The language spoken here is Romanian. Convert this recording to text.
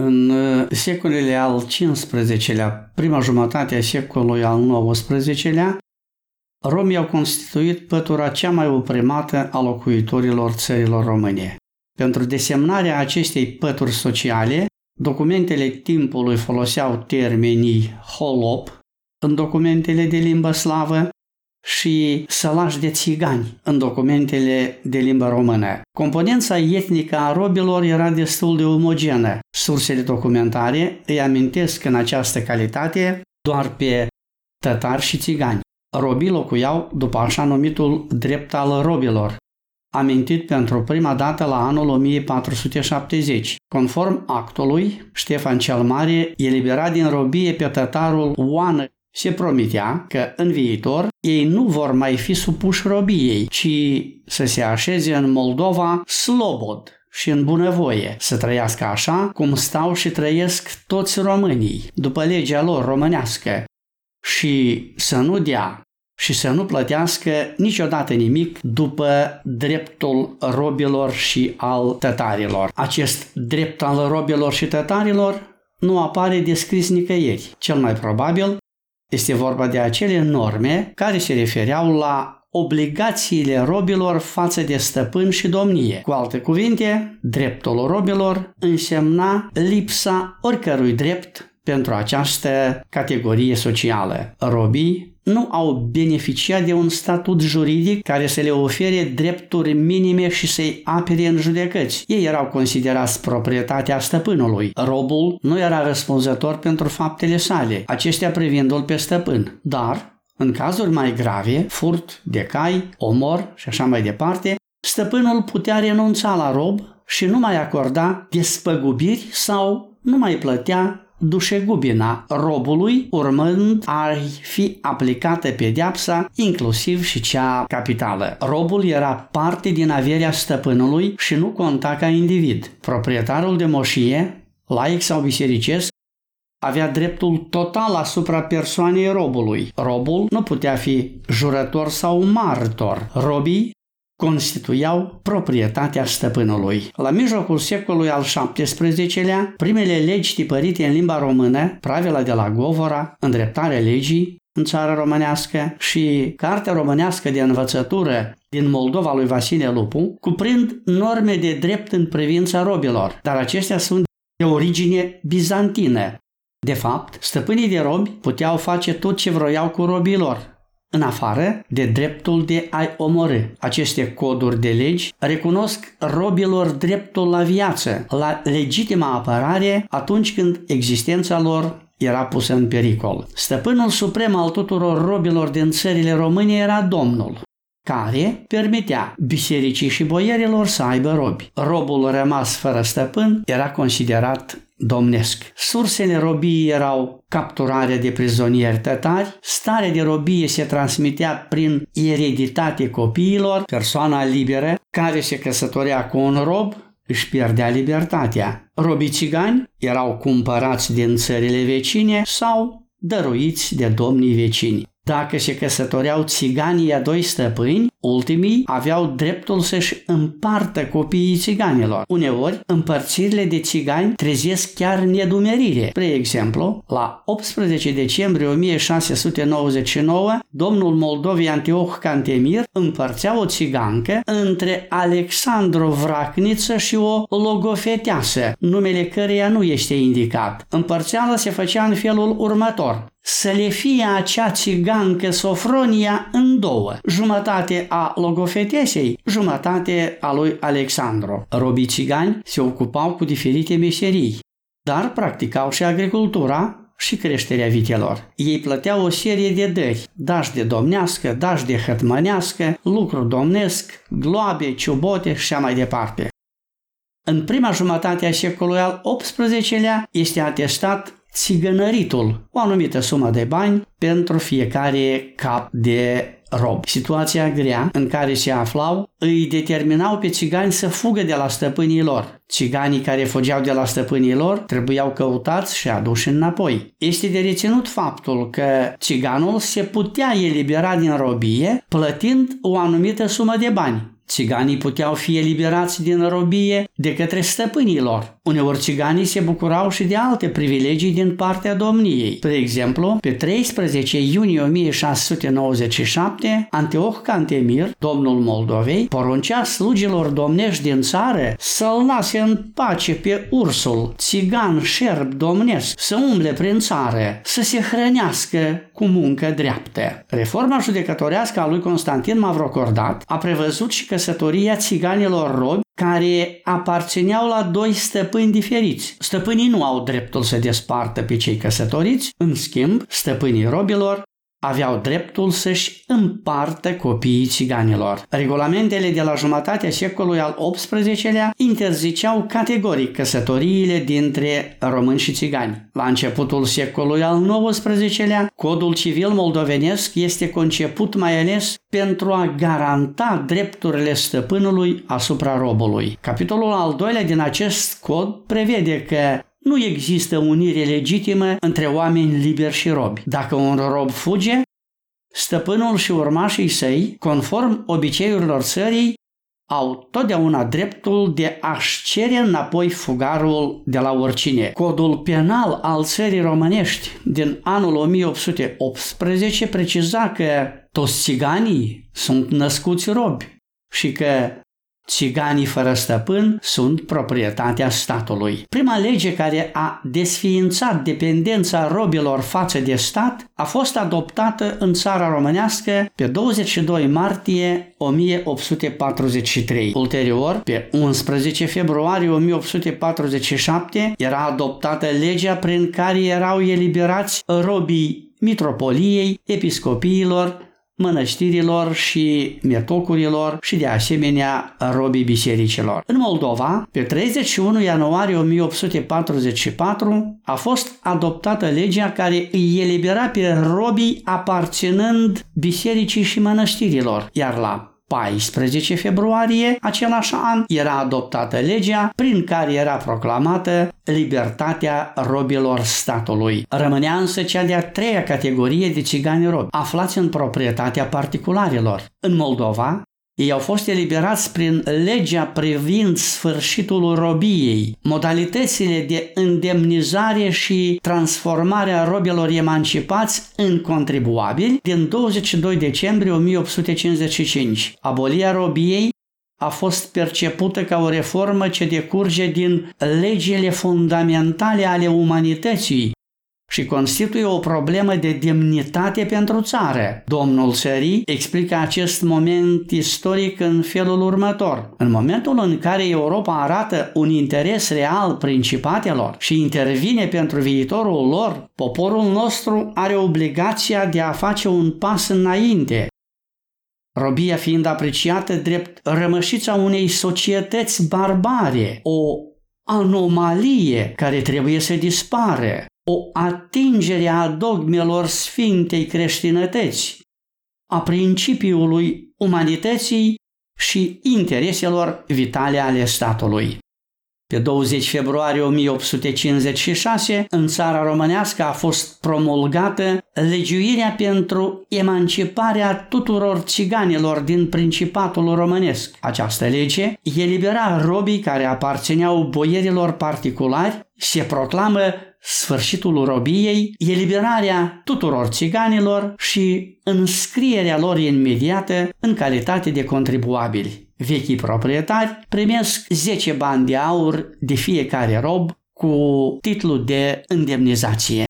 În uh, secolele al XV-lea, prima jumătate a secolului al XIX-lea, romii au constituit pătura cea mai oprimată a locuitorilor țărilor române. Pentru desemnarea acestei pături sociale, documentele timpului foloseau termenii holop în documentele de limbă slavă și sălași de țigani în documentele de limbă română. Componența etnică a robilor era destul de omogenă. Sursele documentare îi amintesc în această calitate doar pe tătari și țigani. Robii locuiau după așa numitul drept al robilor, amintit pentru prima dată la anul 1470. Conform actului, Ștefan cel Mare elibera din robie pe tătarul Oană se promitea că în viitor ei nu vor mai fi supuși robiei, ci să se așeze în Moldova slobod și în bunăvoie, să trăiască așa cum stau și trăiesc toți românii, după legea lor românească, și să nu dea și să nu plătească niciodată nimic după dreptul robilor și al tătarilor. Acest drept al robilor și tătarilor nu apare descris nicăieri. Cel mai probabil este vorba de acele norme care se refereau la obligațiile robilor față de stăpân și domnie. Cu alte cuvinte, dreptul robilor însemna lipsa oricărui drept pentru această categorie socială. Robii nu au beneficiat de un statut juridic care să le ofere drepturi minime și să-i apere în judecăți. Ei erau considerați proprietatea stăpânului. Robul nu era răspunzător pentru faptele sale, acestea privindu-l pe stăpân. Dar, în cazuri mai grave, furt de cai, omor și așa mai departe, stăpânul putea renunța la rob și nu mai acorda despăgubiri sau nu mai plătea dușegubina robului, urmând a fi aplicată pedeapsa, inclusiv și cea capitală. Robul era parte din averea stăpânului și nu conta ca individ. Proprietarul de moșie, laic sau bisericesc, avea dreptul total asupra persoanei robului. Robul nu putea fi jurător sau martor. Robii constituiau proprietatea stăpânului. La mijlocul secolului al XVII-lea, primele legi tipărite în limba română, Pravila de la Govora, îndreptarea legii în țara românească și Cartea românească de învățătură din Moldova lui Vasile Lupu, cuprind norme de drept în privința robilor, dar acestea sunt de origine bizantină. De fapt, stăpânii de robi puteau face tot ce vroiau cu robilor, în afară de dreptul de a-i omorâ. Aceste coduri de legi recunosc robilor dreptul la viață, la legitima apărare atunci când existența lor era pusă în pericol. Stăpânul suprem al tuturor robilor din țările române era Domnul, care permitea bisericii și boierilor să aibă robi. Robul rămas fără stăpân era considerat domnesc. Sursele robiei erau capturarea de prizonieri tătari, starea de robie se transmitea prin ereditate copiilor, persoana liberă care se căsătorea cu un rob își pierdea libertatea. Robii țigani erau cumpărați din țările vecine sau dăruiți de domnii vecini. Dacă se căsătoreau țiganii a doi stăpâni, ultimii aveau dreptul să-și împartă copiii țiganilor. Uneori, împărțirile de țigani trezesc chiar nedumerire. Spre exemplu, la 18 decembrie 1699, domnul Moldovei Antioch Cantemir împărțea o țigancă între Alexandru Vracniță și o logofeteasă, numele căreia nu este indicat. Împărțeala se făcea în felul următor să le fie acea țigancă Sofronia în două, jumătate a logofetesei, jumătate a lui Alexandru. Robii țigani se ocupau cu diferite meserii, dar practicau și agricultura și creșterea vitelor. Ei plăteau o serie de dări, dași de domnească, dași de hătmănească, lucru domnesc, gloabe, ciubote și așa mai departe. În prima jumătate a secolului al XVIII-lea este atestat țigănăritul, o anumită sumă de bani pentru fiecare cap de rob. Situația grea în care se aflau îi determinau pe țigani să fugă de la stăpânii lor. Țiganii care fugeau de la stăpânii lor trebuiau căutați și aduși înapoi. Este de reținut faptul că țiganul se putea elibera din robie plătind o anumită sumă de bani Țiganii puteau fi eliberați din robie de către stăpânii lor. Uneori țiganii se bucurau și de alte privilegii din partea domniei. De exemplu, pe 13 iunie 1697, Antioch Cantemir, domnul Moldovei, poruncea slugilor domnești din țară să-l lase în pace pe ursul, țigan șerb domnesc, să umble prin țară, să se hrănească cu muncă dreaptă. Reforma judecătorească a lui Constantin Mavrocordat a prevăzut și căsătoria țiganilor robi care aparțineau la doi stăpâni diferiți. Stăpânii nu au dreptul să despartă pe cei căsătoriți, în schimb, stăpânii robilor aveau dreptul să-și împartă copiii țiganilor. Regulamentele de la jumătatea secolului al XVIII-lea interziceau categoric căsătoriile dintre români și țigani. La începutul secolului al XIX-lea, codul civil moldovenesc este conceput mai ales pentru a garanta drepturile stăpânului asupra robului. Capitolul al doilea din acest cod prevede că nu există unire legitimă între oameni liberi și robi. Dacă un rob fuge, stăpânul și urmașii săi, conform obiceiurilor țării, au totdeauna dreptul de a-și cere înapoi fugarul de la oricine. Codul penal al țării românești din anul 1818 preciza că toți țiganii sunt născuți robi și că Țiganii fără stăpân sunt proprietatea statului. Prima lege care a desființat dependența robilor față de stat a fost adoptată în țara românească pe 22 martie 1843. Ulterior, pe 11 februarie 1847, era adoptată legea prin care erau eliberați robii mitropoliei, episcopiilor, mănăștirilor și metocurilor și de asemenea robii bisericilor. În Moldova, pe 31 ianuarie 1844, a fost adoptată legea care îi elibera pe robii aparținând bisericii și mănăștirilor, iar la 14 februarie același an era adoptată legea prin care era proclamată libertatea robilor statului. Rămânea însă cea de-a treia categorie de țigani robi, aflați în proprietatea particularilor. În Moldova, ei au fost eliberați prin legea privind sfârșitul robiei, modalitățile de îndemnizare și transformare a robilor emancipați în contribuabili din 22 decembrie 1855. Abolia robiei a fost percepută ca o reformă ce decurge din legile fundamentale ale umanității, și constituie o problemă de demnitate pentru țară. Domnul Sări explică acest moment istoric în felul următor. În momentul în care Europa arată un interes real principatelor și intervine pentru viitorul lor, poporul nostru are obligația de a face un pas înainte, robia fiind apreciată drept rămășița unei societăți barbare, o anomalie care trebuie să dispară o atingere a dogmelor sfintei creștinătăți, a principiului umanității și intereselor vitale ale statului. Pe 20 februarie 1856, în țara românească a fost promulgată legiuirea pentru emanciparea tuturor țiganilor din Principatul românesc. Această lege elibera robii care aparțineau boierilor particulari, se proclamă sfârșitul robiei, eliberarea tuturor țiganilor și înscrierea lor imediată în calitate de contribuabili. Vechii proprietari primesc 10 bani de aur de fiecare rob cu titlu de indemnizație.